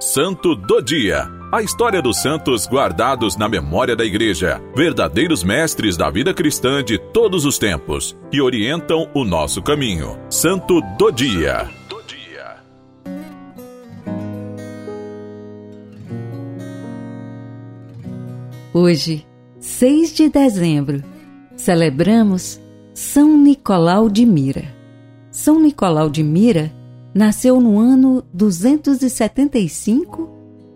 Santo do Dia. A história dos santos guardados na memória da Igreja, verdadeiros mestres da vida cristã de todos os tempos, que orientam o nosso caminho. Santo do Dia. Hoje, 6 de dezembro, celebramos São Nicolau de Mira. São Nicolau de Mira nasceu no ano 275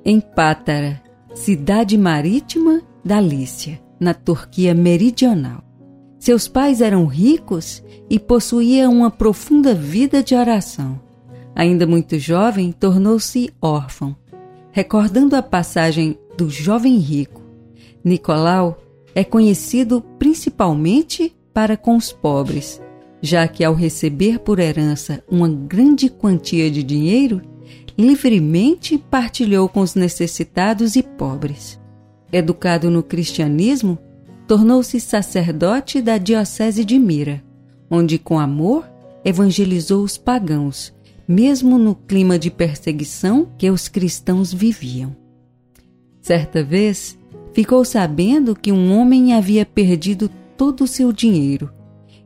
em Pátara, cidade marítima da Lícia, na Turquia meridional. Seus pais eram ricos e possuíam uma profunda vida de oração. Ainda muito jovem, tornou-se órfão. Recordando a passagem do jovem rico, Nicolau é conhecido principalmente para com os pobres, já que ao receber por herança uma grande quantia de dinheiro, livremente partilhou com os necessitados e pobres. Educado no cristianismo, tornou-se sacerdote da Diocese de Mira, onde, com amor, evangelizou os pagãos, mesmo no clima de perseguição que os cristãos viviam. Certa vez, ficou sabendo que um homem havia perdido todo o seu dinheiro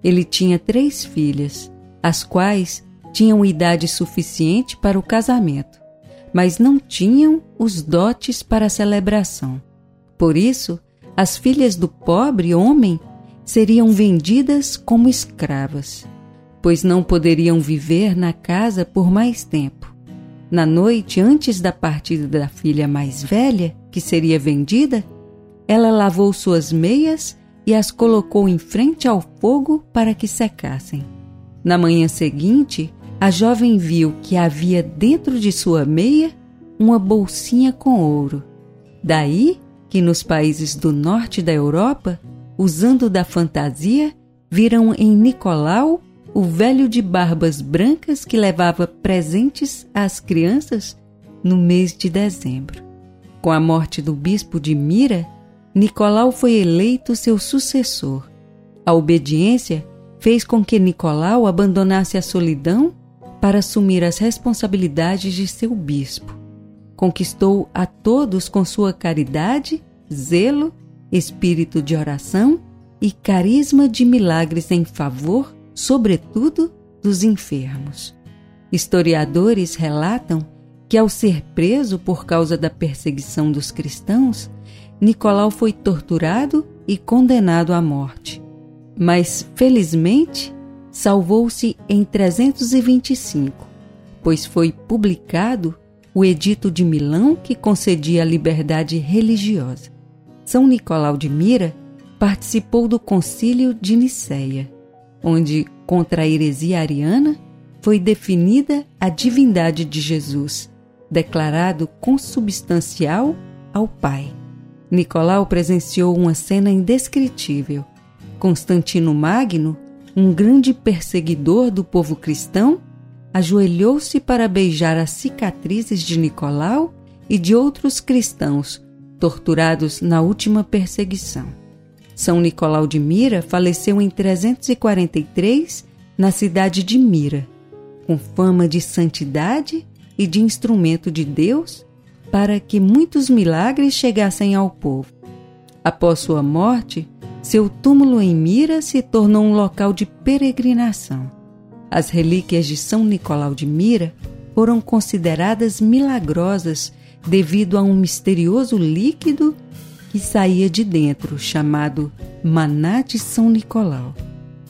ele tinha três filhas, as quais tinham idade suficiente para o casamento, mas não tinham os dotes para a celebração. Por isso, as filhas do pobre homem seriam vendidas como escravas, pois não poderiam viver na casa por mais tempo. Na noite antes da partida da filha mais velha, que seria vendida, ela lavou suas meias e as colocou em frente ao fogo para que secassem. Na manhã seguinte, a jovem viu que havia dentro de sua meia uma bolsinha com ouro. Daí que nos países do norte da Europa, usando da fantasia, viram em Nicolau o velho de barbas brancas que levava presentes às crianças no mês de dezembro. Com a morte do bispo de Mira, Nicolau foi eleito seu sucessor. A obediência fez com que Nicolau abandonasse a solidão para assumir as responsabilidades de seu bispo. Conquistou a todos com sua caridade, zelo, espírito de oração e carisma de milagres em favor, sobretudo, dos enfermos. Historiadores relatam que, ao ser preso por causa da perseguição dos cristãos, Nicolau foi torturado e condenado à morte. Mas, felizmente, salvou-se em 325, pois foi publicado o Edito de Milão que concedia a liberdade religiosa. São Nicolau de Mira participou do Concílio de Nicéia, onde, contra a heresia ariana, foi definida a divindade de Jesus, declarado consubstancial ao Pai. Nicolau presenciou uma cena indescritível. Constantino Magno, um grande perseguidor do povo cristão, ajoelhou-se para beijar as cicatrizes de Nicolau e de outros cristãos torturados na última perseguição. São Nicolau de Mira faleceu em 343 na cidade de Mira, com fama de santidade e de instrumento de Deus para que muitos milagres chegassem ao povo. Após sua morte, seu túmulo em Mira se tornou um local de peregrinação. As relíquias de São Nicolau de Mira foram consideradas milagrosas devido a um misterioso líquido que saía de dentro, chamado Maná de São Nicolau.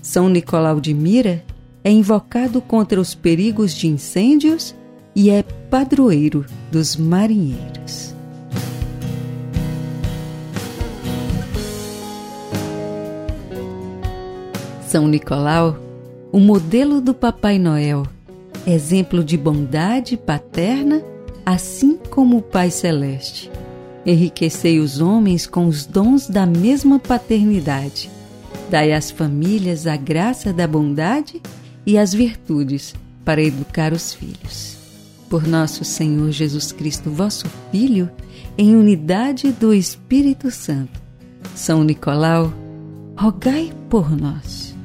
São Nicolau de Mira é invocado contra os perigos de incêndios e é padroeiro dos marinheiros. São Nicolau, o modelo do Papai Noel, exemplo de bondade paterna, assim como o Pai Celeste. Enriquecei os homens com os dons da mesma paternidade. Dai às famílias a graça da bondade e as virtudes para educar os filhos por nosso Senhor Jesus Cristo, vosso Filho, em unidade do Espírito Santo. São Nicolau, rogai por nós.